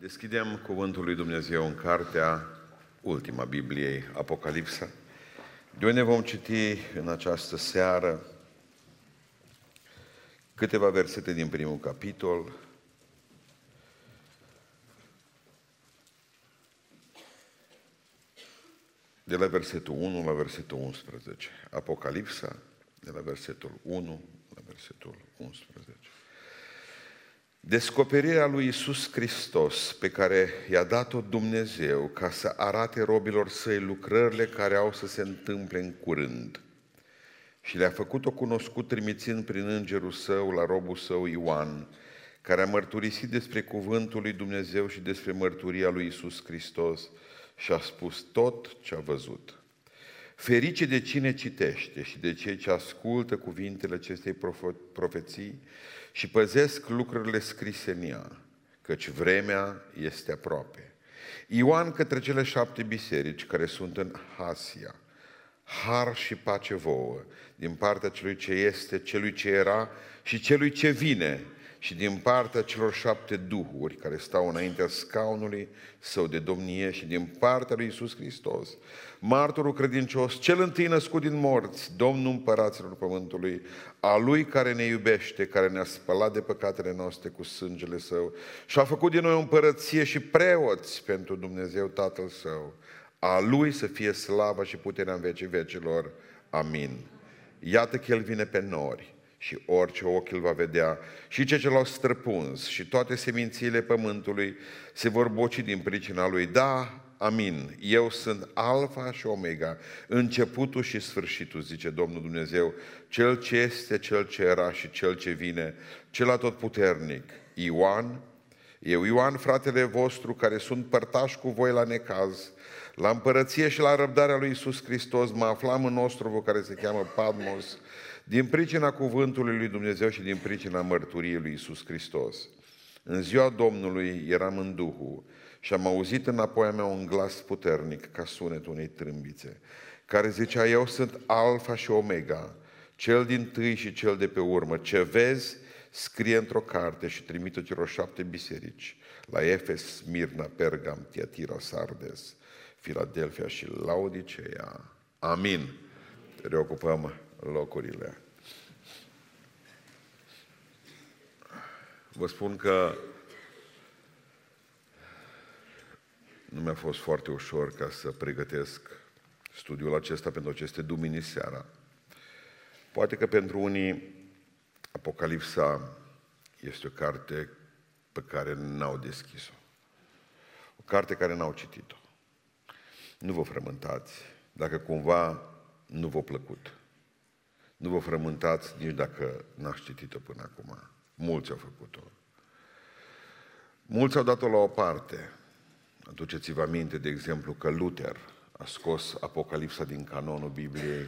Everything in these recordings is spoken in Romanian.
Deschidem Cuvântul lui Dumnezeu în cartea ultima Bibliei, Apocalipsa. De ne vom citi în această seară câteva versete din primul capitol, de la versetul 1 la versetul 11. Apocalipsa, de la versetul 1 la versetul 11. Descoperirea lui Isus Hristos pe care i-a dat-o Dumnezeu ca să arate robilor săi lucrările care au să se întâmple în curând. Și le-a făcut-o cunoscut trimițând prin îngerul său la robul său Ioan, care a mărturisit despre cuvântul lui Dumnezeu și despre mărturia lui Isus Hristos și a spus tot ce a văzut. Ferice de cine citește și de cei ce ascultă cuvintele acestei profeții și păzesc lucrurile scrise în ea, căci vremea este aproape. Ioan către cele șapte biserici care sunt în Hasia, har și pace vouă, din partea celui ce este, celui ce era și celui ce vine, și din partea celor șapte duhuri care stau înaintea scaunului său de domnie și din partea lui Isus Hristos, martorul credincios, cel întâi născut din morți, Domnul împăraților pământului, a Lui care ne iubește, care ne-a spălat de păcatele noastre cu sângele Său și a făcut din noi o împărăție și preoți pentru Dumnezeu Tatăl Său. A Lui să fie slava și puterea în vecii vecilor. Amin. Iată că El vine pe nori și orice ochi îl va vedea, și ce ce l-au străpuns, și toate semințiile pământului se vor boci din pricina lui. Da, amin, eu sunt alfa și omega, începutul și sfârșitul, zice Domnul Dumnezeu, cel ce este, cel ce era și cel ce vine, cel atotputernic. Ioan, eu Ioan, fratele vostru, care sunt părtași cu voi la necaz, la împărăție și la răbdarea lui Isus Hristos, mă aflam în nostru care se cheamă Padmos, din pricina cuvântului lui Dumnezeu și din pricina mărturiei lui Isus Hristos. În ziua Domnului eram în Duhul și am auzit înapoi a mea un glas puternic ca sunetul unei trâmbițe, care zicea, eu sunt Alfa și Omega, cel din tâi și cel de pe urmă. Ce vezi, scrie într-o carte și trimite celor șapte biserici, la Efes, Smirna, Pergam, Tiatira, Sardes, Filadelfia și Laodicea. Amin. Reocupăm locurile. Vă spun că nu mi-a fost foarte ușor ca să pregătesc studiul acesta pentru aceste duminii seara. Poate că pentru unii Apocalipsa este o carte pe care n-au deschis-o. O carte care n-au citit-o. Nu vă frământați dacă cumva nu v-a plăcut. Nu vă frământați nici dacă n-ați citit-o până acum. Mulți au făcut-o. Mulți au dat-o la o parte. Aduceți-vă aminte, de exemplu, că Luther a scos Apocalipsa din canonul Bibliei.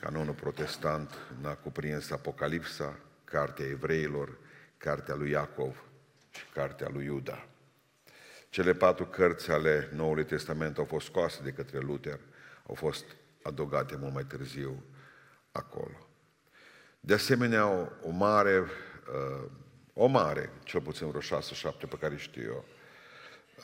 Canonul protestant n-a cuprins Apocalipsa, Cartea Evreilor, Cartea lui Iacov și Cartea lui Iuda. Cele patru cărți ale Noului Testament au fost scoase de către Luther, au fost adăugate mult mai târziu acolo. De asemenea, o, o mare, uh, o mare, cel puțin vreo șase, șapte pe care știu eu,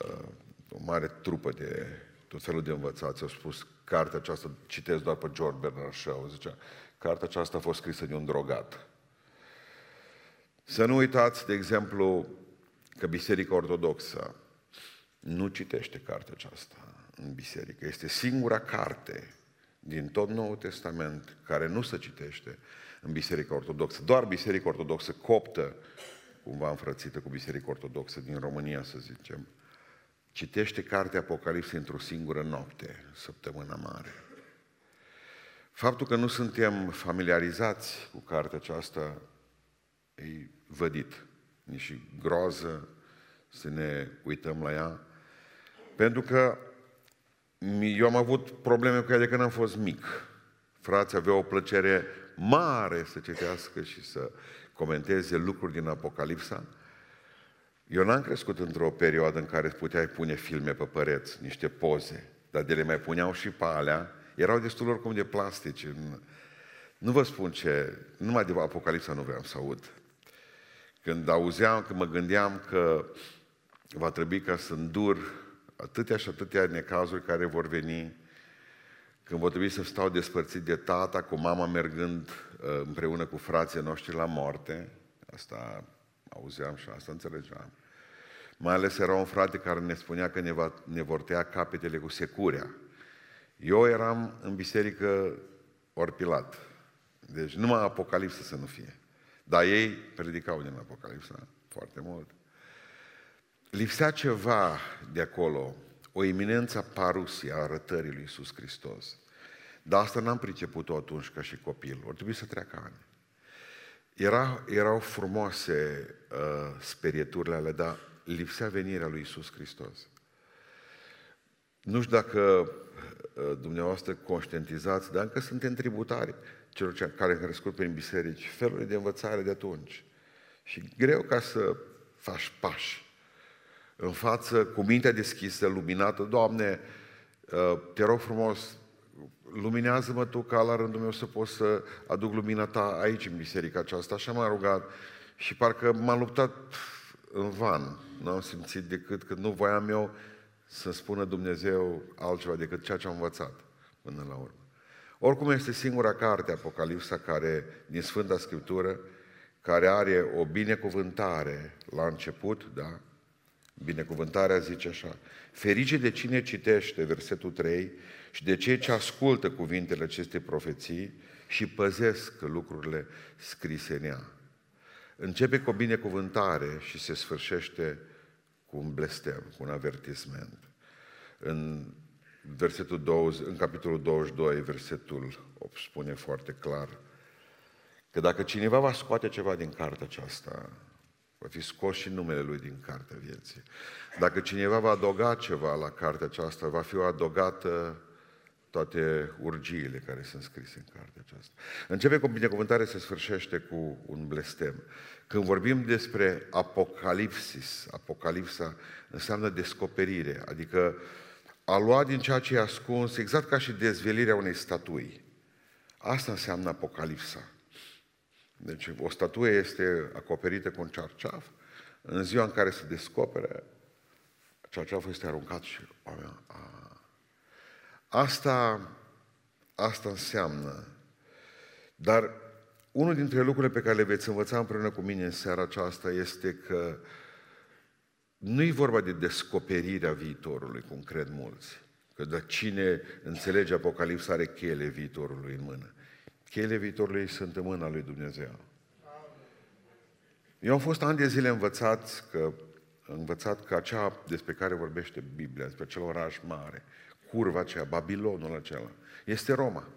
uh, o mare trupă de tot felul de învățați au spus cartea aceasta, citesc doar pe George Bernard Shaw, zicea, cartea aceasta a fost scrisă de un drogat. Să nu uitați, de exemplu, că Biserica Ortodoxă nu citește cartea aceasta în biserică. Este singura carte din tot Noul Testament care nu se citește în Biserica Ortodoxă. Doar Biserica Ortodoxă coptă, cumva înfrățită cu Biserica Ortodoxă din România, să zicem, citește cartea Apocalipsei într-o singură noapte, săptămâna mare. Faptul că nu suntem familiarizați cu cartea aceasta e vădit. E și groază să ne uităm la ea, pentru că eu am avut probleme cu ea de când am fost mic. Frații aveau o plăcere mare să citească și să comenteze lucruri din Apocalipsa. Eu n-am crescut într-o perioadă în care puteai pune filme pe păreți, niște poze, dar de le mai puneau și pe alea. Erau destul oricum de plastici. Nu vă spun ce, numai de Apocalipsa nu vreau să aud. Când auzeam, când mă gândeam că va trebui ca să îndur atâtea și atâtea necazuri care vor veni, când vor trebui să stau despărțit de tata, cu mama mergând uh, împreună cu frații noștri la moarte, asta auzeam și asta înțelegeam. Mai ales era un frate care ne spunea că ne, va, ne vor tăia capetele cu securea. Eu eram în biserică orpilat. Deci numai Apocalipsă să nu fie. Dar ei predicau din Apocalipsa foarte mult. Lipsea ceva de acolo, o eminență a parusiei, a arătării lui Iisus Hristos. Dar asta n-am priceput-o atunci ca și copil. Or trebui să treacă ani. Era, erau frumoase uh, sperieturile alea, dar lipsea venirea lui Isus Hristos. Nu știu dacă uh, dumneavoastră conștientizați, dar încă suntem tributari celor care au crescut prin biserici, felul de învățare de atunci. Și greu ca să faci pași în față, cu mintea deschisă, luminată. Doamne, uh, te rog frumos, luminează-mă Tu ca la rândul meu să pot să aduc lumina Ta aici în biserica aceasta. Așa m-am rugat și parcă m-am luptat în van. Nu am simțit decât că nu voiam eu să spună Dumnezeu altceva decât ceea ce am învățat până la urmă. Oricum este singura carte, Apocalipsa, care, din Sfânta Scriptură, care are o binecuvântare la început, da? Binecuvântarea zice așa, ferice de cine citește, versetul 3, și de cei ce ascultă cuvintele acestei profeții și păzesc lucrurile scrise în ea. Începe cu o binecuvântare și se sfârșește cu un blestem, cu un avertisment. În versetul 20, în capitolul 22, versetul 8 spune foarte clar că dacă cineva va scoate ceva din cartea aceasta, va fi scos și numele lui din cartea vieții. Dacă cineva va adăuga ceva la cartea aceasta, va fi o adăugată toate urgiile care sunt scrise în cartea aceasta. Începe cu binecuvântare, se sfârșește cu un blestem. Când vorbim despre apocalipsis, apocalipsa înseamnă descoperire, adică a lua din ceea ce e ascuns, exact ca și dezvelirea unei statui. Asta înseamnă apocalipsa. Deci o statuie este acoperită cu un cearceaf, în ziua în care se descopere, cearceaful este aruncat și oamenii, a, Asta, asta înseamnă. Dar unul dintre lucrurile pe care le veți învăța împreună cu mine în seara aceasta este că nu e vorba de descoperirea viitorului, cum cred mulți. Că de cine înțelege Apocalipsa are cheile viitorului în mână. Cheile viitorului sunt în mâna lui Dumnezeu. Eu am fost ani de zile învățat că, învățat că acea despre care vorbește Biblia, despre acel oraș mare, curva aceea, Babilonul acela. Este Roma.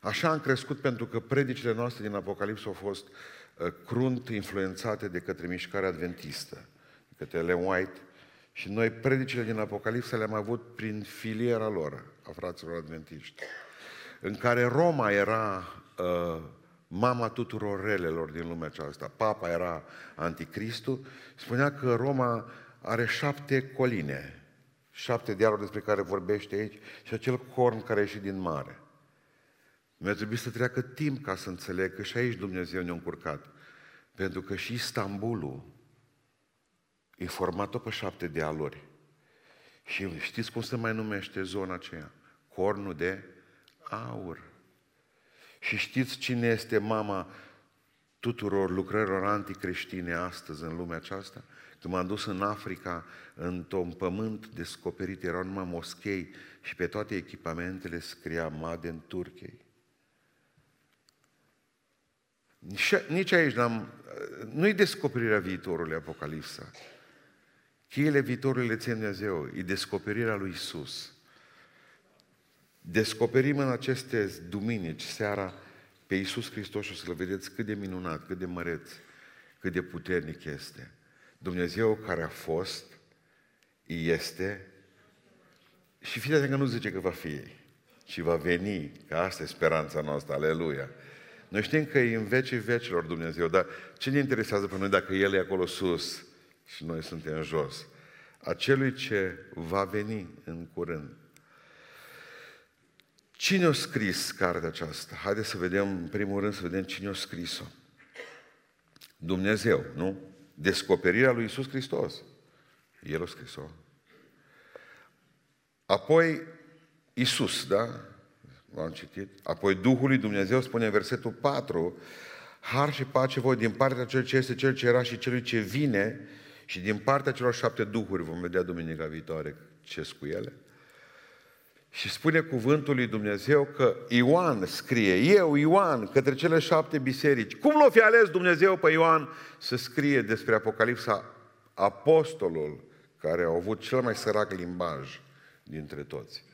Așa am crescut pentru că predicile noastre din Apocalips au fost uh, crunt influențate de către mișcarea adventistă, de către Ellen White, și noi predicile din Apocalipsa le-am avut prin filiera lor, a fraților adventiști, în care Roma era uh, mama tuturor relelor din lumea aceasta. Papa era anticristul, spunea că Roma are șapte coline, șapte dialuri despre care vorbește aici și acel corn care a ieșit din mare. Mi-a trebuit să treacă timp ca să înțeleg că și aici Dumnezeu ne-a încurcat. Pentru că și Istanbulul e format pe șapte dealuri. Și știți cum se mai numește zona aceea? Cornul de aur. Și știți cine este mama tuturor lucrărilor anticreștine astăzi în lumea aceasta? Când m-am dus în Africa, într-un pământ descoperit, erau numai moschei și pe toate echipamentele scria Maden Turchei. Nici aici n-am, nu-i descoperirea viitorului Apocalipsa. Cheile viitorului le ține Dumnezeu, e descoperirea lui Isus. Descoperim în aceste duminici, seara, pe Iisus Hristos și o să-L vedeți cât de minunat, cât de măreț, cât de puternic este. Dumnezeu care a fost, este și fiți că nu zice că va fi, ci va veni, că asta e speranța noastră, aleluia. Noi știm că e în vecii vecilor Dumnezeu, dar ce ne interesează pe noi dacă El e acolo sus și noi suntem jos? Acelui ce va veni în curând. Cine a scris cartea aceasta? Haideți să vedem, în primul rând, să vedem cine a scris-o. Dumnezeu, nu? descoperirea lui Isus Hristos. El a scris-o. Apoi Isus, da? L-am citit. Apoi Duhul lui Dumnezeu spune în versetul 4, Har și pace voi din partea cel ce este, cel ce era și celui ce vine și din partea celor șapte duhuri, vom vedea duminica viitoare ce cu ele. Și spune cuvântul lui Dumnezeu că Ioan scrie, eu, Ioan, către cele șapte biserici. Cum l-o fi ales Dumnezeu pe Ioan să scrie despre Apocalipsa apostolul care a avut cel mai sărac limbaj dintre toți?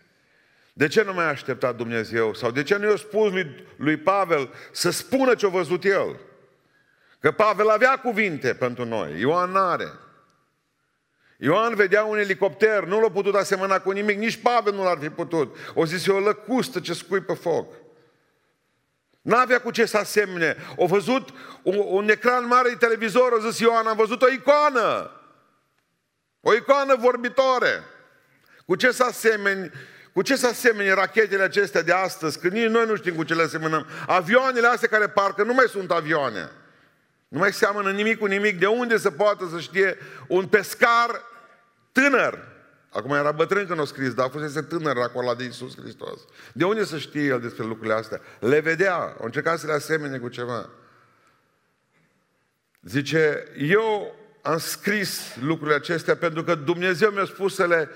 De ce nu mai a așteptat Dumnezeu? Sau de ce nu i-a spus lui, lui Pavel să spună ce a văzut el? Că Pavel avea cuvinte pentru noi, Ioan n-are. Ioan vedea un elicopter, nu l-a putut asemăna cu nimic, nici Pavel nu l-ar fi putut. O zis, e o lăcustă ce scui pe foc. N-avea cu ce să asemene. O văzut un, un ecran mare de televizor, a zis Ioan, am văzut o icoană. O icoană vorbitoare. Cu ce să asemeni cu ce să asemene rachetele acestea de astăzi, când nici noi nu știm cu ce le asemănăm? Avioanele astea care parcă nu mai sunt avioane. Nu mai seamănă nimic cu nimic. De unde să poată să știe un pescar tânăr? Acum era bătrân când o scris, dar a fost tânăr acolo de Iisus Hristos. De unde să știe el despre lucrurile astea? Le vedea, au încercat să le asemene cu ceva. Zice, eu am scris lucrurile acestea pentru că Dumnezeu mi-a spus să le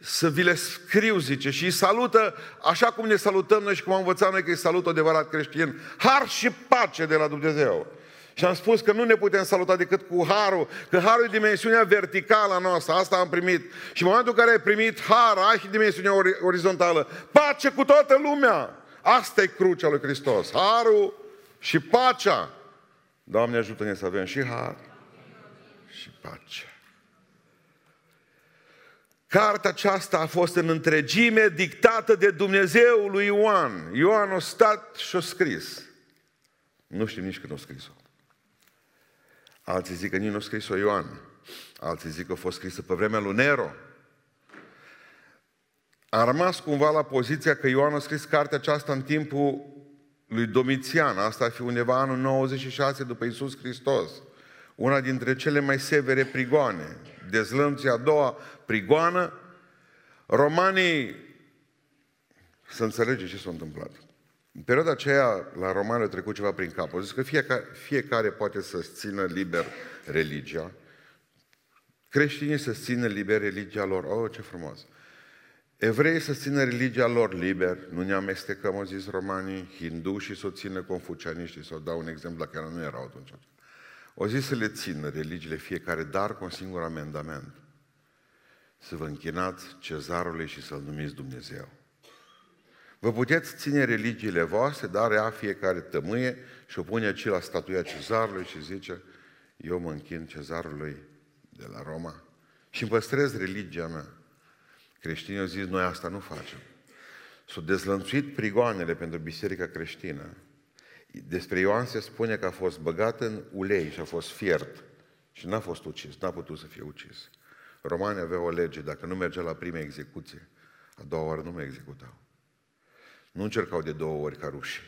să vi le scriu, zice, și îi salută așa cum ne salutăm noi și cum am învățat noi că îi salută adevărat creștin. Har și pace de la Dumnezeu. Și am spus că nu ne putem saluta decât cu harul, că harul e dimensiunea verticală a noastră, asta am primit. Și în momentul în care ai primit har, ai și dimensiunea orizontală. Pace cu toată lumea! Asta e crucea lui Hristos. Harul și pacea. Doamne ajută-ne să avem și har și pace. Cartea aceasta a fost în întregime dictată de Dumnezeu lui Ioan. Ioan a stat și a scris. Nu știm nici când a scris-o. Alții zic că nici nu a scris-o Ioan. Alții zic că a fost scrisă pe vremea lui Nero. A rămas cumva la poziția că Ioan a scris cartea aceasta în timpul lui Domitian. Asta ar fi undeva anul 96 după Isus Hristos. Una dintre cele mai severe prigoane. Dezlănția a doua prigoană. Romanii, să înțelege ce s-a întâmplat. În perioada aceea, la romani a trecut ceva prin cap. Au zis că fiecare, fiecare poate să țină liber religia. Creștinii să țină liber religia lor. Oh, ce frumos! Evreii să țină religia lor liber, nu ne amestecăm, au zis romanii, hindu și să o țină confucianiștii, să o dau un exemplu la care nu erau atunci. O zis să le țină religiile fiecare, dar cu un singur amendament. Să vă închinați cezarului și să-L numiți Dumnezeu. Vă puteți ține religiile voastre, dar ea fiecare tămâie și o pune aici la statuia cezarului și zice, eu mă închin cezarului de la Roma și îmi păstrez religia mea. Creștinii au zis, noi asta nu facem. S-au dezlănțuit prigoanele pentru biserica creștină. Despre Ioan se spune că a fost băgat în ulei și a fost fiert și n-a fost ucis, n-a putut să fie ucis. Romanii aveau o lege, dacă nu mergea la prima execuție, a doua oară nu mai executau. Nu încercau de două ori ca rușii.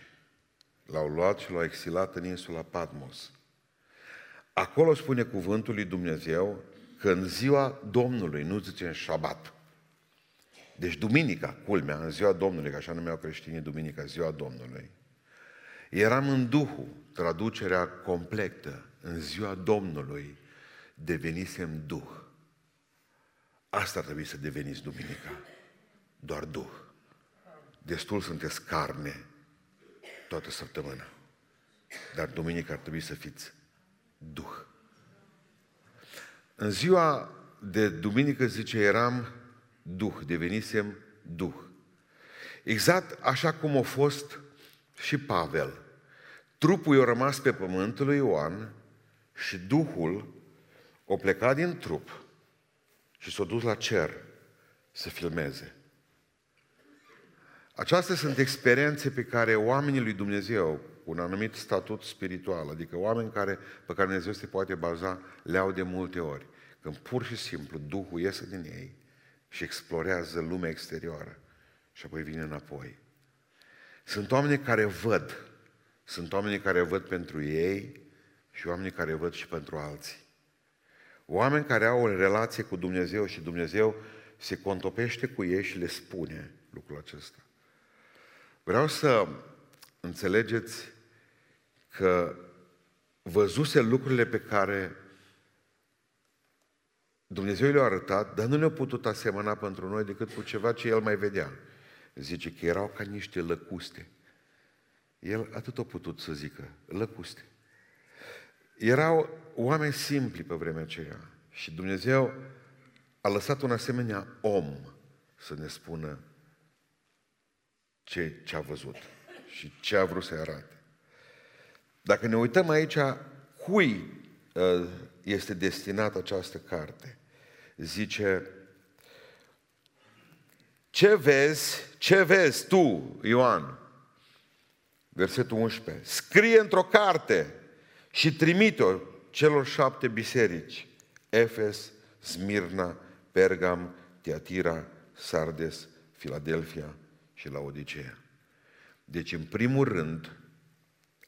L-au luat și l-au exilat în insula Patmos. Acolo spune cuvântul lui Dumnezeu că în ziua Domnului, nu zice în șabat, deci duminica, culmea, în ziua Domnului, că așa numeau creștinii duminica, ziua Domnului, eram în Duhul, traducerea completă, în ziua Domnului, devenisem Duh. Asta trebuie să deveniți duminica. Doar Duh. Destul sunteți carne toată săptămâna. Dar duminica ar trebui să fiți Duh. În ziua de duminică, zice, eram Duh, devenisem Duh. Exact așa cum a fost și Pavel. Trupul i-a rămas pe pământul lui Ioan și Duhul o plecat din trup și s-a dus la cer să filmeze. Acestea sunt experiențe pe care oamenii lui Dumnezeu, cu un anumit statut spiritual, adică oameni care, pe care Dumnezeu se poate baza, le au de multe ori. Când pur și simplu Duhul iese din ei și explorează lumea exterioară și apoi vine înapoi. Sunt oameni care văd. Sunt oameni care văd pentru ei și oameni care văd și pentru alții. Oameni care au o relație cu Dumnezeu și Dumnezeu se contopește cu ei și le spune lucrul acesta. Vreau să înțelegeți că văzuse lucrurile pe care Dumnezeu le-a arătat, dar nu le-a putut asemăna pentru noi decât cu ceva ce El mai vedea. Zice că erau ca niște lăcuste. El atât a putut să zică, lăcuste. Erau oameni simpli pe vremea aceea și Dumnezeu a lăsat un asemenea om să ne spună ce, ce a văzut și ce a vrut să arate. Dacă ne uităm aici, cui ă, este destinată această carte? Zice, ce vezi, ce vezi tu, Ioan? Versetul 11. Scrie într-o carte și trimite-o celor șapte biserici. Efes, Smirna, Pergam, Tiatira, Sardes, Filadelfia și Laodicea. Deci, în primul rând,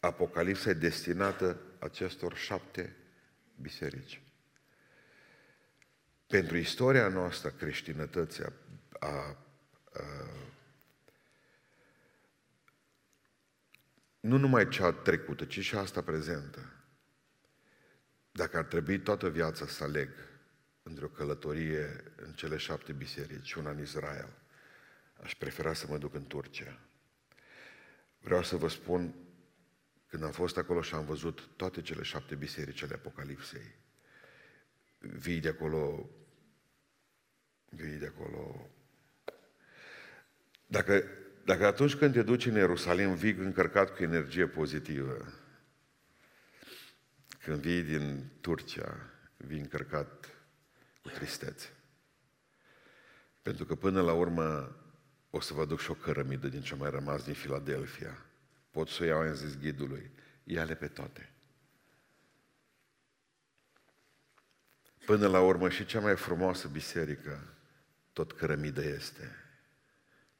Apocalipsa e destinată acestor șapte biserici. Pentru istoria noastră creștinătății, a, a, a, nu numai cea trecută, ci și asta prezentă. Dacă ar trebui toată viața să aleg între o călătorie în cele șapte biserici, una în Israel, aș prefera să mă duc în Turcia. Vreau să vă spun, când am fost acolo și am văzut toate cele șapte biserici ale Apocalipsei, vii de acolo, vii de acolo. Dacă, dacă atunci când te duci în Ierusalim vii încărcat cu energie pozitivă, când vii din Turcia, vii încărcat cu tristețe. Pentru că până la urmă o să vă duc și o cărămidă din ce mai rămas din Filadelfia. Pot să o iau, în zis ghidului. Ia-le pe toate. Până la urmă și cea mai frumoasă biserică, tot cărămidă este.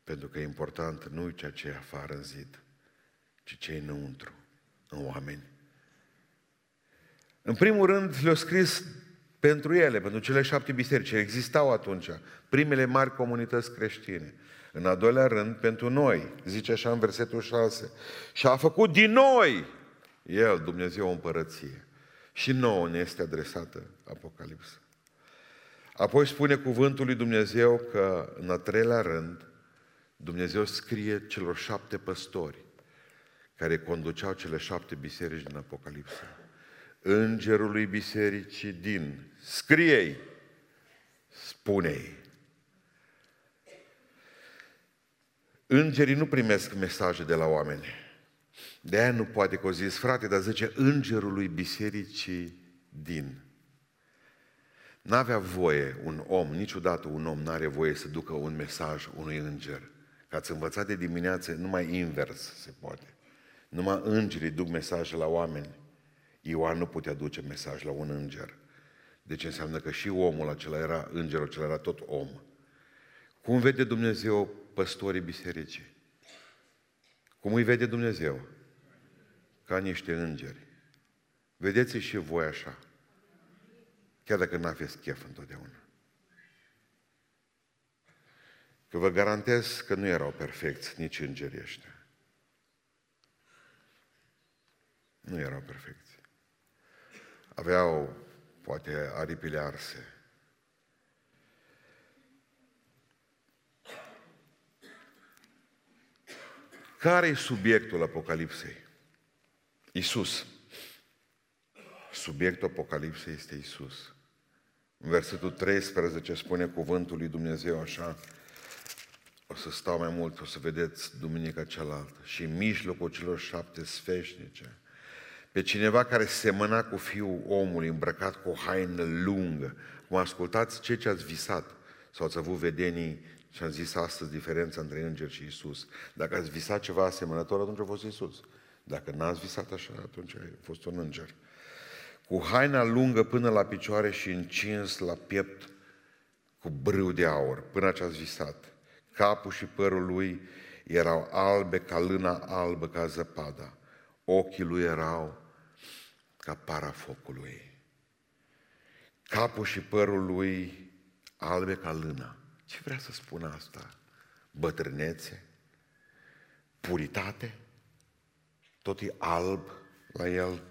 Pentru că e important nu ceea ce e afară în zid, ci ce e înăuntru, în oameni. În primul rând le-a scris pentru ele, pentru cele șapte biserici. Existau atunci primele mari comunități creștine. În al doilea rând, pentru noi, zice așa în versetul 6, și a făcut din noi El, Dumnezeu, o împărăție. Și nouă ne este adresată Apocalipsa. Apoi spune cuvântul lui Dumnezeu că, în al treilea rând, Dumnezeu scrie celor șapte păstori care conduceau cele șapte biserici din Apocalipsa. Îngerului bisericii din, scrie-i, spune-i. Îngerii nu primesc mesaje de la oameni. De aia nu poate că o zis, frate, dar zice îngerului bisericii din. N-avea voie un om, niciodată un om n-are voie să ducă un mesaj unui înger. Că ați învățat de dimineață, numai invers se poate. Numai îngerii duc mesaje la oameni. Ioan nu putea duce mesaj la un înger. Deci înseamnă că și omul acela era, îngerul acela era tot om. Cum vede Dumnezeu păstorii bisericii? Cum îi vede Dumnezeu? Ca niște îngeri. Vedeți și voi așa. Chiar dacă n-aveți chef întotdeauna. Că vă garantez că nu erau perfecți nici îngerii ăștia. Nu erau perfecți. Aveau, poate, aripile arse. Care e subiectul Apocalipsei? Isus. Subiectul Apocalipsei este Isus. În versetul 13 spune cuvântul lui Dumnezeu așa, o să stau mai mult, o să vedeți duminica cealaltă. Și în mijlocul celor șapte sfeșnice, pe cineva care semăna cu fiul omului, îmbrăcat cu o haină lungă. Cum ascultați ce ce ați visat sau ați avut vedenii și am zis astăzi diferența între înger și Isus. Dacă ați visat ceva asemănător, atunci a fost Isus. Dacă n-ați visat așa, atunci a fost un înger. Cu haina lungă până la picioare și încins la piept cu brâu de aur, până ce ați visat. Capul și părul lui erau albe ca lâna albă ca zăpada. Ochii lui erau ca para focului. capul și părul lui albe ca lână. Ce vrea să spună asta? Bătrânețe? Puritate? Tot e alb la el?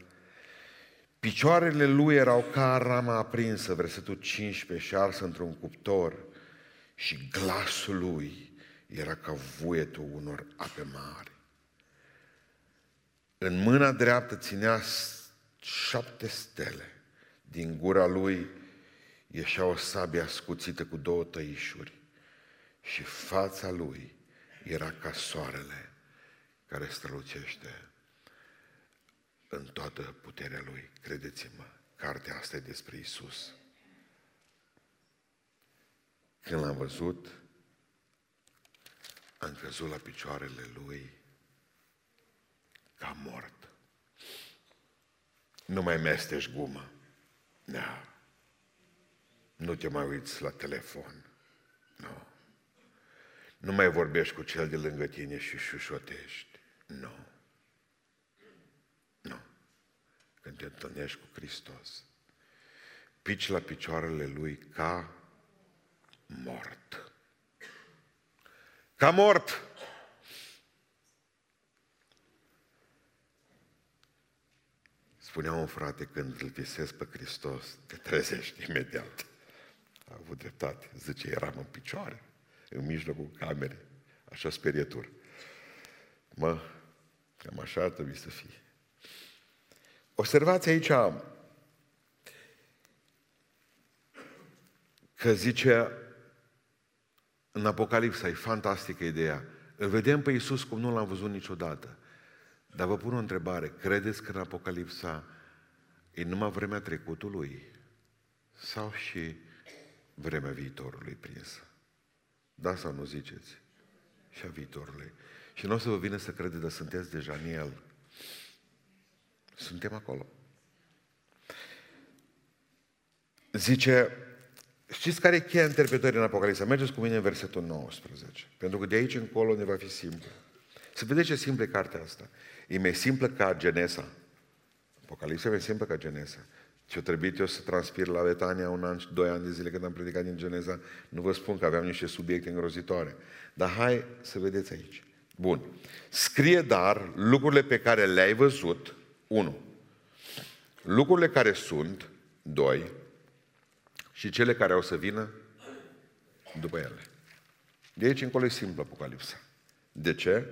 Picioarele lui erau ca rama aprinsă, versetul 15, și arsă într-un cuptor, și glasul lui era ca vuietul unor ape mari. În mâna dreaptă ținea șapte stele. Din gura lui ieșea o sabie ascuțită cu două tăișuri și fața lui era ca soarele care strălucește în toată puterea lui. Credeți-mă, cartea asta e despre Isus. Când l-am văzut, am căzut la picioarele lui ca mort. Nu mai mestești gumă. Da. Nu te mai uiți la telefon. Nu. Nu mai vorbești cu cel de lângă tine și șușotești. Nu. Nu. Când te întâlnești cu Hristos, pici la picioarele Lui ca mort. Ca mort. Spunea un frate, când îl visezi pe Hristos, te trezești imediat. A avut dreptate. Zice, eram în picioare, în mijlocul camerei. Așa sperietur. Mă, cam așa ar trebui să fie. Observați aici că zice în Apocalipsa, e fantastică ideea. Îl vedem pe Iisus cum nu l-am văzut niciodată. Dar vă pun o întrebare. Credeți că în Apocalipsa e numai vremea trecutului? Sau și vremea viitorului prinsă? Da sau nu ziceți? Și a viitorului. Și nu o să vă vină să credeți, dar sunteți deja în el. Suntem acolo. Zice, știți care e cheia interpretării în Apocalipsa? Mergeți cu mine în versetul 19. Pentru că de aici încolo ne va fi simplu. Să vedeți ce simplă e cartea asta. E mai simplă ca Genesa. Apocalipsa e mai simplă ca Genesa. Ce-o trebuit eu să transpir la Betania un an, doi ani de zile când am predicat din Geneza, nu vă spun că aveam niște subiecte îngrozitoare. Dar hai să vedeți aici. Bun. Scrie dar lucrurile pe care le-ai văzut, unu. Lucrurile care sunt, doi. Și cele care au să vină după ele. De aici încolo e simplu Apocalipsa. De ce?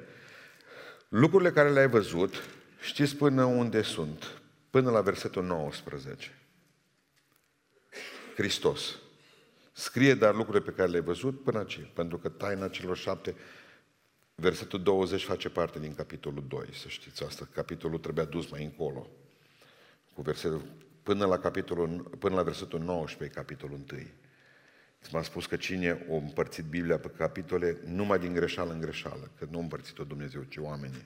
Lucrurile care le-ai văzut, știți până unde sunt? Până la versetul 19. Hristos. Scrie dar lucrurile pe care le-ai văzut până aici. Pentru că taina celor șapte, versetul 20 face parte din capitolul 2, să știți asta. Capitolul trebuia dus mai încolo. Cu versetul, până la, capitolul, până la versetul 19, capitolul 1. M-a spus că cine o împărțit Biblia pe capitole, numai din greșeală în greșeală, că nu a împărțit-o Dumnezeu, ci oamenii.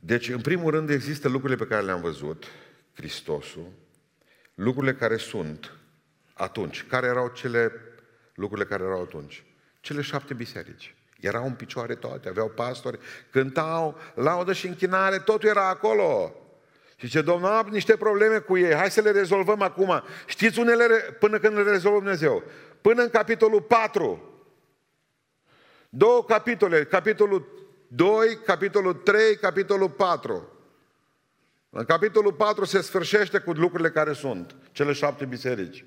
Deci, în primul rând, există lucrurile pe care le-am văzut, Hristosul, lucrurile care sunt atunci. Care erau cele lucrurile care erau atunci? Cele șapte biserici. Erau în picioare toate, aveau pastori, cântau, laudă și închinare, totul era acolo. Și ce Domnul, am niște probleme cu ei, hai să le rezolvăm acum. Știți unele, până când le rezolvă Dumnezeu? Până în capitolul 4. Două capitole, capitolul 2, capitolul 3, capitolul 4. În capitolul 4 se sfârșește cu lucrurile care sunt, cele șapte biserici.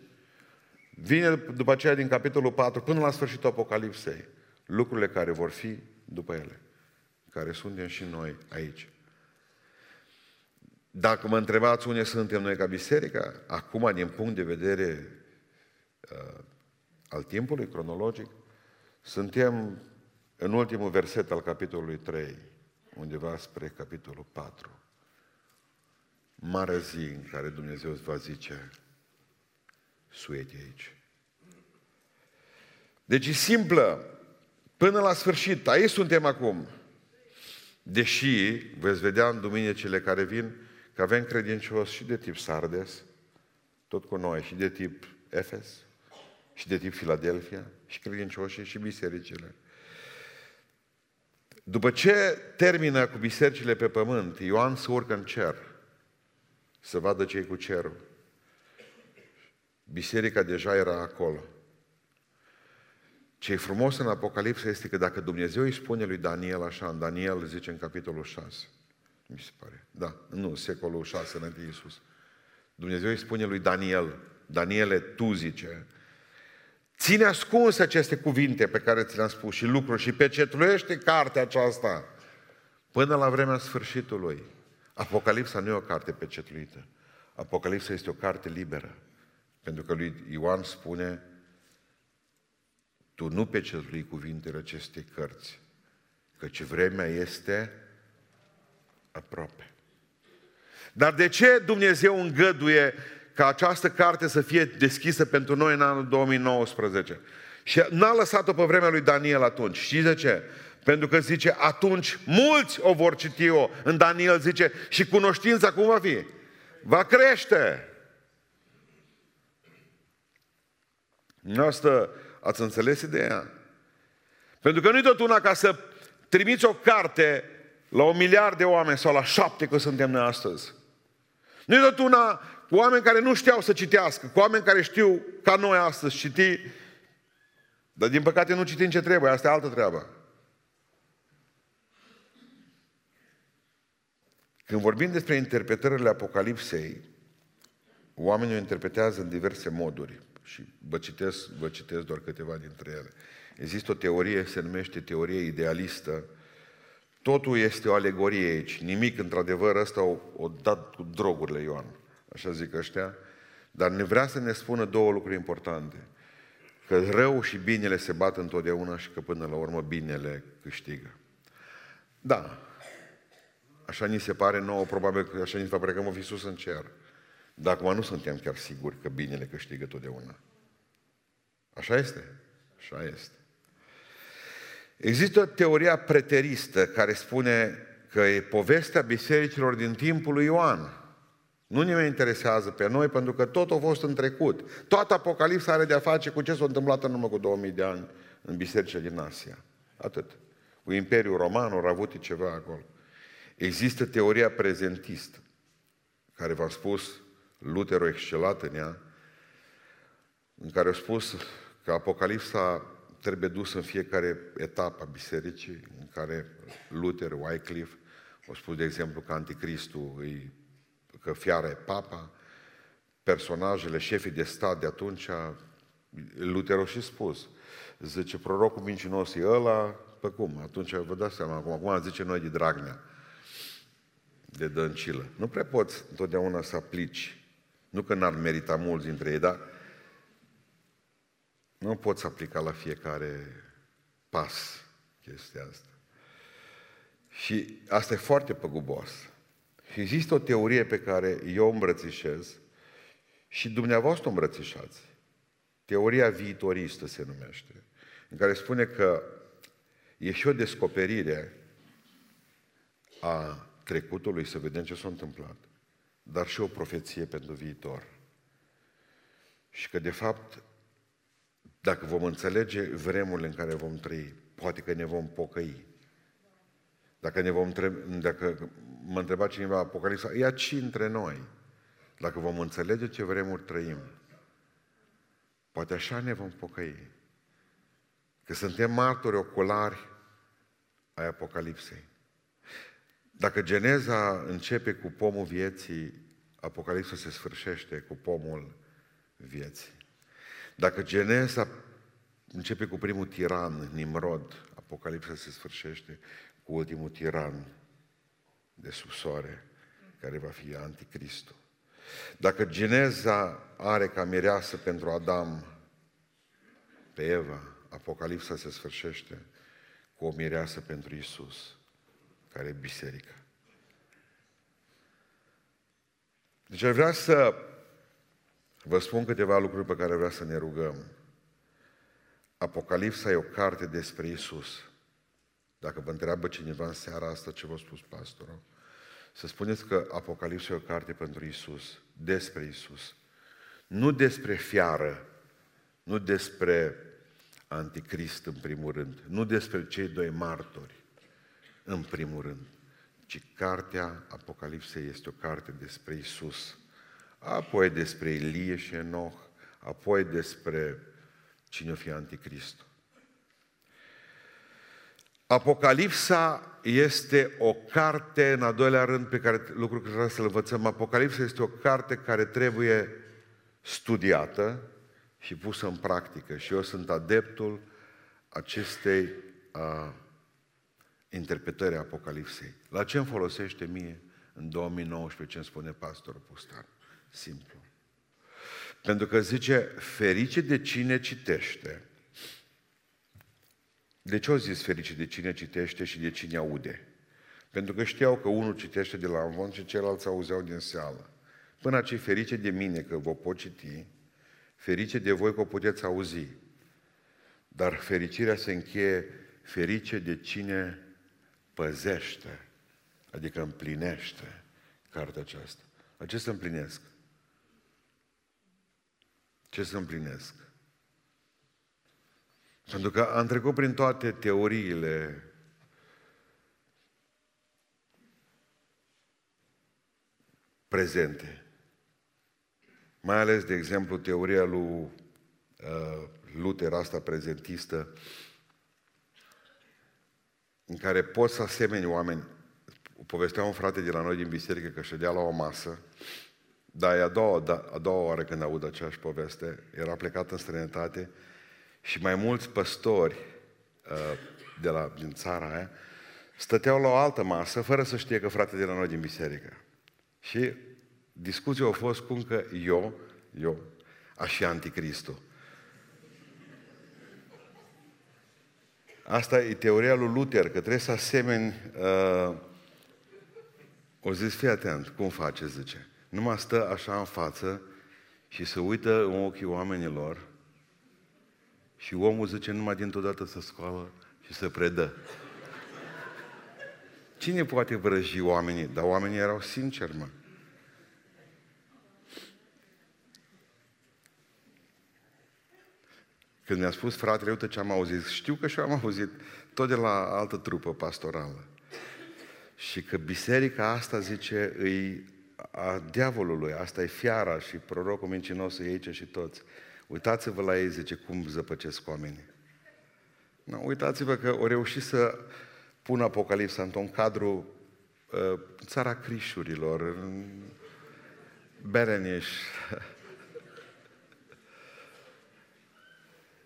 Vine după aceea din capitolul 4 până la sfârșitul Apocalipsei, lucrurile care vor fi după ele, care suntem și noi aici. Dacă mă întrebați unde suntem noi ca biserică, acum din punct de vedere uh, al timpului cronologic, suntem în ultimul verset al capitolului 3, undeva spre capitolul 4. Mare zi în care Dumnezeu îți va zice, suiete aici. Deci e simplă, până la sfârșit, aici suntem acum. Deși veți vedea în duminicile care vin, că avem credincios și de tip Sardes, tot cu noi, și de tip Efes, și de tip Filadelfia, și credincioșii și bisericile. După ce termină cu bisericile pe pământ, Ioan se urcă în cer să vadă cei cu cerul. Biserica deja era acolo. Ce e frumos în Apocalipsa este că dacă Dumnezeu îi spune lui Daniel așa, în Daniel zice în capitolul 6, mi se pare, da, nu, secolul 6 înainte de Iisus. Dumnezeu îi spune lui Daniel, Daniele, tu zice, ține ascuns aceste cuvinte pe care ți le-am spus și lucruri și pecetluiește cartea aceasta până la vremea sfârșitului. Apocalipsa nu e o carte pecetluită. Apocalipsa este o carte liberă. Pentru că lui Ioan spune, tu nu pecetlui cuvintele acestei cărți, căci vremea este aproape. Dar de ce Dumnezeu îngăduie ca această carte să fie deschisă pentru noi în anul 2019? Și n-a lăsat-o pe vremea lui Daniel atunci. Știți de ce? Pentru că zice, atunci mulți o vor citi-o. În Daniel zice, și cunoștința cum va fi? Va crește. Noastră ați înțeles ideea? Pentru că nu-i tot una ca să trimiți o carte la un miliard de oameni sau la șapte că suntem noi astăzi. Nu-i tot una cu oameni care nu știau să citească, cu oameni care știu ca noi astăzi citi, dar din păcate nu citim ce trebuie, asta e altă treabă. Când vorbim despre interpretările Apocalipsei, oamenii o interpretează în diverse moduri și vă citesc, vă citesc doar câteva dintre ele. Există o teorie, se numește teorie idealistă. Totul este o alegorie aici. Nimic, într-adevăr, ăsta o, o dat cu drogurile Ioan. Așa zic ăștia. Dar ne vrea să ne spună două lucruri importante. Că rău și binele se bat întotdeauna și că până la urmă binele câștigă. Da, Așa ni se pare nouă, probabil că așa ni se va pare că vom fi sus în cer. Dar acum nu suntem chiar siguri că binele câștigă totdeauna. Așa este? Așa este. Există o teoria preteristă care spune că e povestea bisericilor din timpul lui Ioan. Nu ne mai interesează pe noi pentru că tot a fost în trecut. Toată Apocalipsa are de-a face cu ce s-a întâmplat în urmă cu 2000 de ani în bisericile din Asia. Atât. Cu Imperiul Roman au avut ceva acolo. Există teoria prezentistă, care v-am spus, Luther a excelat în ea, în care a spus că Apocalipsa trebuie dus în fiecare etapă a bisericii, în care Luther, Wycliffe, au spus, de exemplu, că anticristul îi, că fiara e papa, personajele, șefii de stat de atunci, Luther a și spus, zice, prorocul mincinos e ăla, pe cum? Atunci vă dați seama, acum, acum zice noi de Dragnea de dăncilă. Nu prea poți întotdeauna să aplici. Nu că n-ar merita mulți dintre ei, dar nu poți aplica la fiecare pas chestia asta. Și asta e foarte păgubos. Și există o teorie pe care eu o îmbrățișez și dumneavoastră o îmbrățișați. Teoria viitoristă se numește, în care spune că e și o descoperire a trecutului să vedem ce s-a întâmplat, dar și o profeție pentru viitor. Și că, de fapt, dacă vom înțelege vremurile în care vom trăi, poate că ne vom pocăi. Dacă, ne vom treb- dacă mă întreba cineva Apocalipsa, ia ci între noi. Dacă vom înțelege ce vremuri trăim, poate așa ne vom pocăi. Că suntem martori oculari ai Apocalipsei. Dacă Geneza începe cu pomul vieții, Apocalipsa se sfârșește cu pomul vieții. Dacă Geneza începe cu primul tiran, Nimrod, Apocalipsa se sfârșește cu ultimul tiran de sub soare, care va fi anticristul. Dacă Geneza are ca mireasă pentru Adam pe Eva, Apocalipsa se sfârșește cu o mireasă pentru Isus care e biserica. Deci ar vrea să vă spun câteva lucruri pe care vreau să ne rugăm. Apocalipsa e o carte despre Isus. Dacă vă întreabă cineva în seara asta ce v-a spus pastorul, să spuneți că Apocalipsa e o carte pentru Isus, despre Isus. Nu despre fiară, nu despre anticrist în primul rând, nu despre cei doi martori, în primul rând, ci cartea Apocalipsei este o carte despre Isus, apoi despre Ilie și Enoch, apoi despre cine o fi anticristul. Apocalipsa este o carte, în al doilea rând, pe care lucru care trebuie să-l învățăm. Apocalipsa este o carte care trebuie studiată și pusă în practică. Și eu sunt adeptul acestei a, interpretări a Apocalipsei. La ce îmi folosește mie în 2019 ce îmi spune pastorul Pustan? Simplu. Pentru că zice, ferice de cine citește. De ce au zis ferice de cine citește și de cine aude? Pentru că știau că unul citește de la învon și ceilalți auzeau din seală. Până ce ferice de mine că vă pot citi, ferice de voi că o puteți auzi. Dar fericirea se încheie ferice de cine păzește, adică împlinește cartea aceasta. La ce să împlinesc? Ce să împlinesc? Pentru că am trecut prin toate teoriile prezente. Mai ales, de exemplu, teoria lui uh, Luther, asta prezentistă, în care poți să asemeni oameni. Povestea un frate de la noi din biserică că ședea la o masă, dar e a doua, da, a doua oară când aud aceeași poveste, era plecat în străinătate și mai mulți păstori uh, de la, din țara aia stăteau la o altă masă fără să știe că frate de la noi din biserică. Și discuția a fost cum că eu, eu, aș fi anticristul. Asta e teoria lui Luther, că trebuie să asemeni... Uh, o zis, fii atent, cum face, zice. Numai stă așa în față și se uită în ochii oamenilor și omul zice numai dintr-o dată să scoală și să predă. Cine poate vrăji oamenii? Dar oamenii erau sinceri, mă. Când mi-a spus fratele, uite ce am auzit, știu că și am auzit tot de la altă trupă pastorală. Și că biserica asta, zice, îi a diavolului, asta e fiara și prorocul mincinos e aici și toți. Uitați-vă la ei, zice, cum zăpăcesc oamenii. No, uitați-vă că au reușit să pună Apocalipsa într-un cadru uh, țara crișurilor, Bereniș.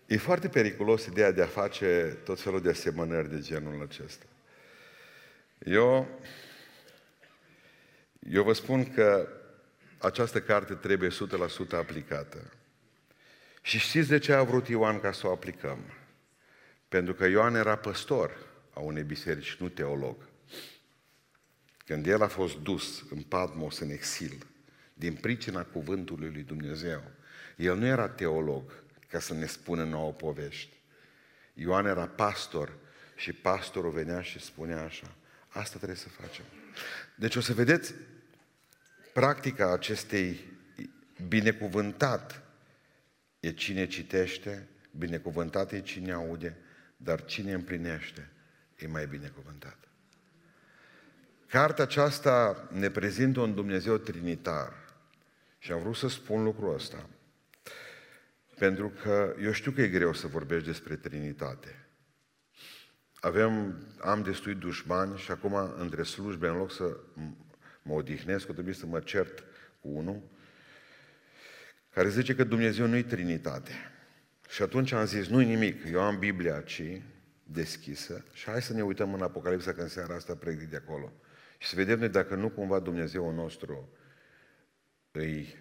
E foarte periculos ideea de a face tot felul de asemănări de genul acesta. Eu, eu vă spun că această carte trebuie 100% aplicată. Și știți de ce a vrut Ioan ca să o aplicăm? Pentru că Ioan era păstor a unei biserici, nu teolog. Când el a fost dus în Patmos, în exil, din pricina cuvântului lui Dumnezeu, el nu era teolog ca să ne spună nouă povești. Ioan era pastor și pastorul venea și spunea așa, asta trebuie să facem. Deci o să vedeți practica acestei binecuvântat e cine citește, binecuvântat e cine aude, dar cine împlinește e mai binecuvântat. Cartea aceasta ne prezintă un Dumnezeu trinitar și am vrut să spun lucrul ăsta. Pentru că eu știu că e greu să vorbești despre Trinitate. Avem, am destui dușmani și acum între slujbe, în loc să mă odihnesc, o trebuie să mă cert cu unul care zice că Dumnezeu nu-i Trinitate. Și atunci am zis, nu-i nimic, eu am Biblia aici, deschisă, și hai să ne uităm în Apocalipsa când seara asta predic de acolo. Și să vedem noi dacă nu cumva Dumnezeu nostru îi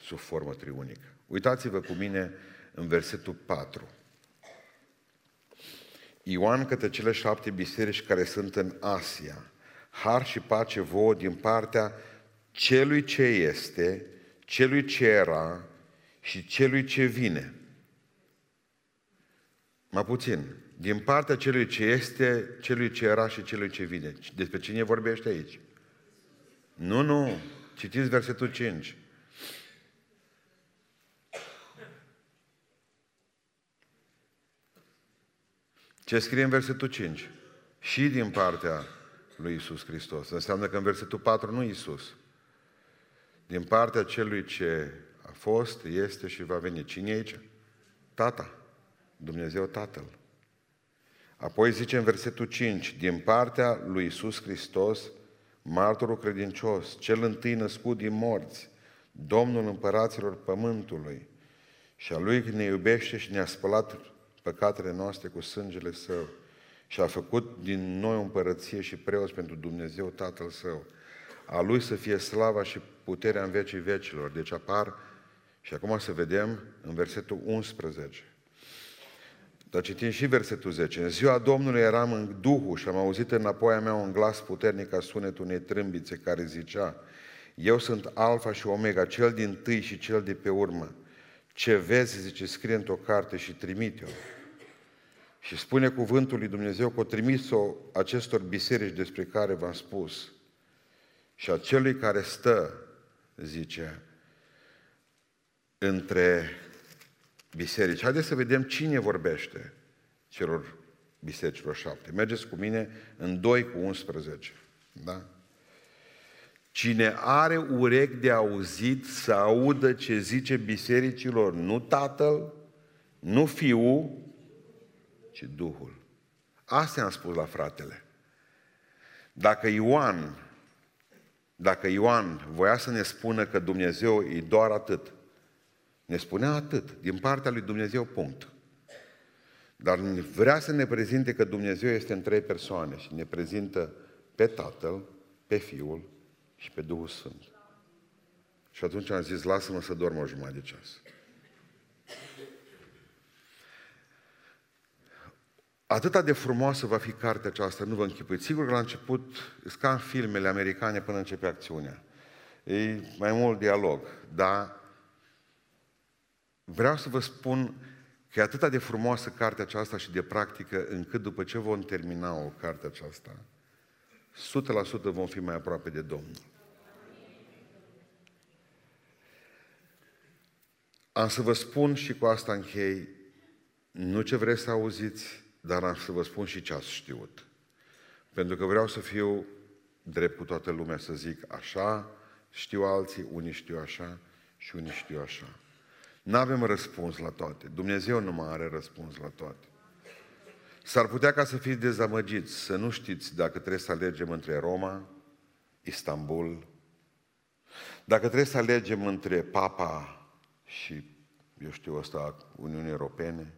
sub formă triunică. Uitați-vă cu mine în versetul 4. Ioan către cele șapte biserici care sunt în Asia. Har și pace vouă din partea celui ce este, celui ce era și celui ce vine. Mai puțin. Din partea celui ce este, celui ce era și celui ce vine. Despre cine vorbește aici? Nu, nu. Citiți versetul 5. Ce scrie în versetul 5? Și din partea lui Isus Hristos. Înseamnă că în versetul 4 nu Isus. Din partea celui ce a fost, este și va veni. Cine e aici? Tata. Dumnezeu Tatăl. Apoi zice în versetul 5, din partea lui Isus Hristos, martorul credincios, cel întâi născut din morți, Domnul împăraților pământului, și a Lui ne iubește și ne-a spălat păcatele noastre cu sângele Său și a făcut din noi o împărăție și preoți pentru Dumnezeu Tatăl Său. A Lui să fie slava și puterea în vecii vecilor. Deci apar, și acum să vedem în versetul 11. Dar citim și versetul 10. În ziua Domnului eram în Duhul și am auzit înapoi a mea un glas puternic ca sunetul unei trâmbițe care zicea Eu sunt Alfa și Omega, cel din tâi și cel de pe urmă. Ce vezi, zice, scrie într-o carte și trimite-o. Și spune cuvântul lui Dumnezeu că o trimis-o acestor biserici despre care v-am spus. Și a celui care stă, zice, între biserici. Haideți să vedem cine vorbește celor bisericilor șapte. Mergeți cu mine în 2 cu 11. Da? Cine are urechi de auzit să audă ce zice bisericilor, nu Tatăl, nu Fiul, ci Duhul. Asta am spus la fratele. Dacă Ioan, dacă Ioan voia să ne spună că Dumnezeu e doar atât, ne spunea atât, din partea lui Dumnezeu, punct. Dar vrea să ne prezinte că Dumnezeu este în trei persoane și ne prezintă pe Tatăl, pe Fiul și pe Duhul Sfânt. Și atunci am zis, lasă-mă să dorm o jumătate de ceas. Atâta de frumoasă va fi cartea aceasta, nu vă închipuiți. Sigur că la început, sunt ca în filmele americane până începe acțiunea. E mai mult dialog, dar vreau să vă spun că e atâta de frumoasă cartea aceasta și de practică, încât după ce vom termina o carte aceasta, 100% vom fi mai aproape de Domnul. Am să vă spun și cu asta închei, nu ce vreți să auziți, dar am să vă spun și ce ați știut. Pentru că vreau să fiu drept cu toată lumea să zic așa, știu alții, unii știu așa și unii știu așa. Nu avem răspuns la toate. Dumnezeu nu mai are răspuns la toate. S-ar putea ca să fiți dezamăgiți, să nu știți dacă trebuie să alegem între Roma, Istanbul, dacă trebuie să alegem între Papa și, eu știu, ăsta, Uniunii Europene,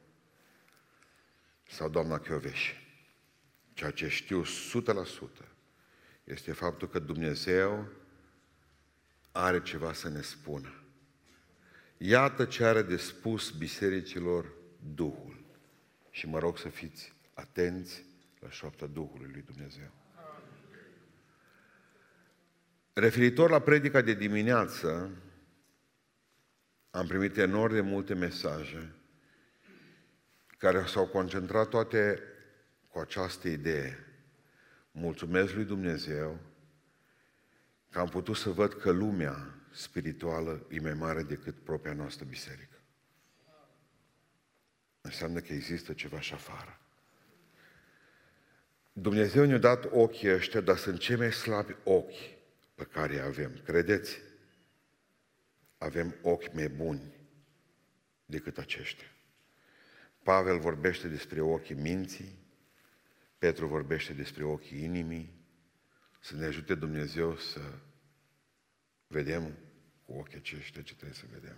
sau doamna Chioveși. Ceea ce știu 100% este faptul că Dumnezeu are ceva să ne spună. Iată ce are de spus bisericilor Duhul. Și mă rog să fiți atenți la șoapta Duhului lui Dumnezeu. Referitor la predica de dimineață, am primit enorm de multe mesaje care s-au concentrat toate cu această idee. Mulțumesc lui Dumnezeu că am putut să văd că lumea spirituală e mai mare decât propria noastră biserică. Înseamnă că există ceva și afară. Dumnezeu ne-a dat ochii ăștia, dar sunt cei mai slabi ochi pe care îi avem. Credeți? Avem ochi mai buni decât aceștia. Pavel vorbește despre ochii minții, Petru vorbește despre ochii inimii, să ne ajute Dumnezeu să vedem cu ochii aceștia ce trebuie să vedem.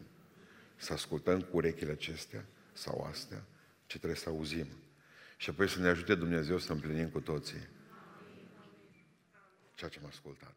Să ascultăm cu urechile acestea sau astea ce trebuie să auzim. Și apoi să ne ajute Dumnezeu să împlinim cu toții ceea ce am ascultat.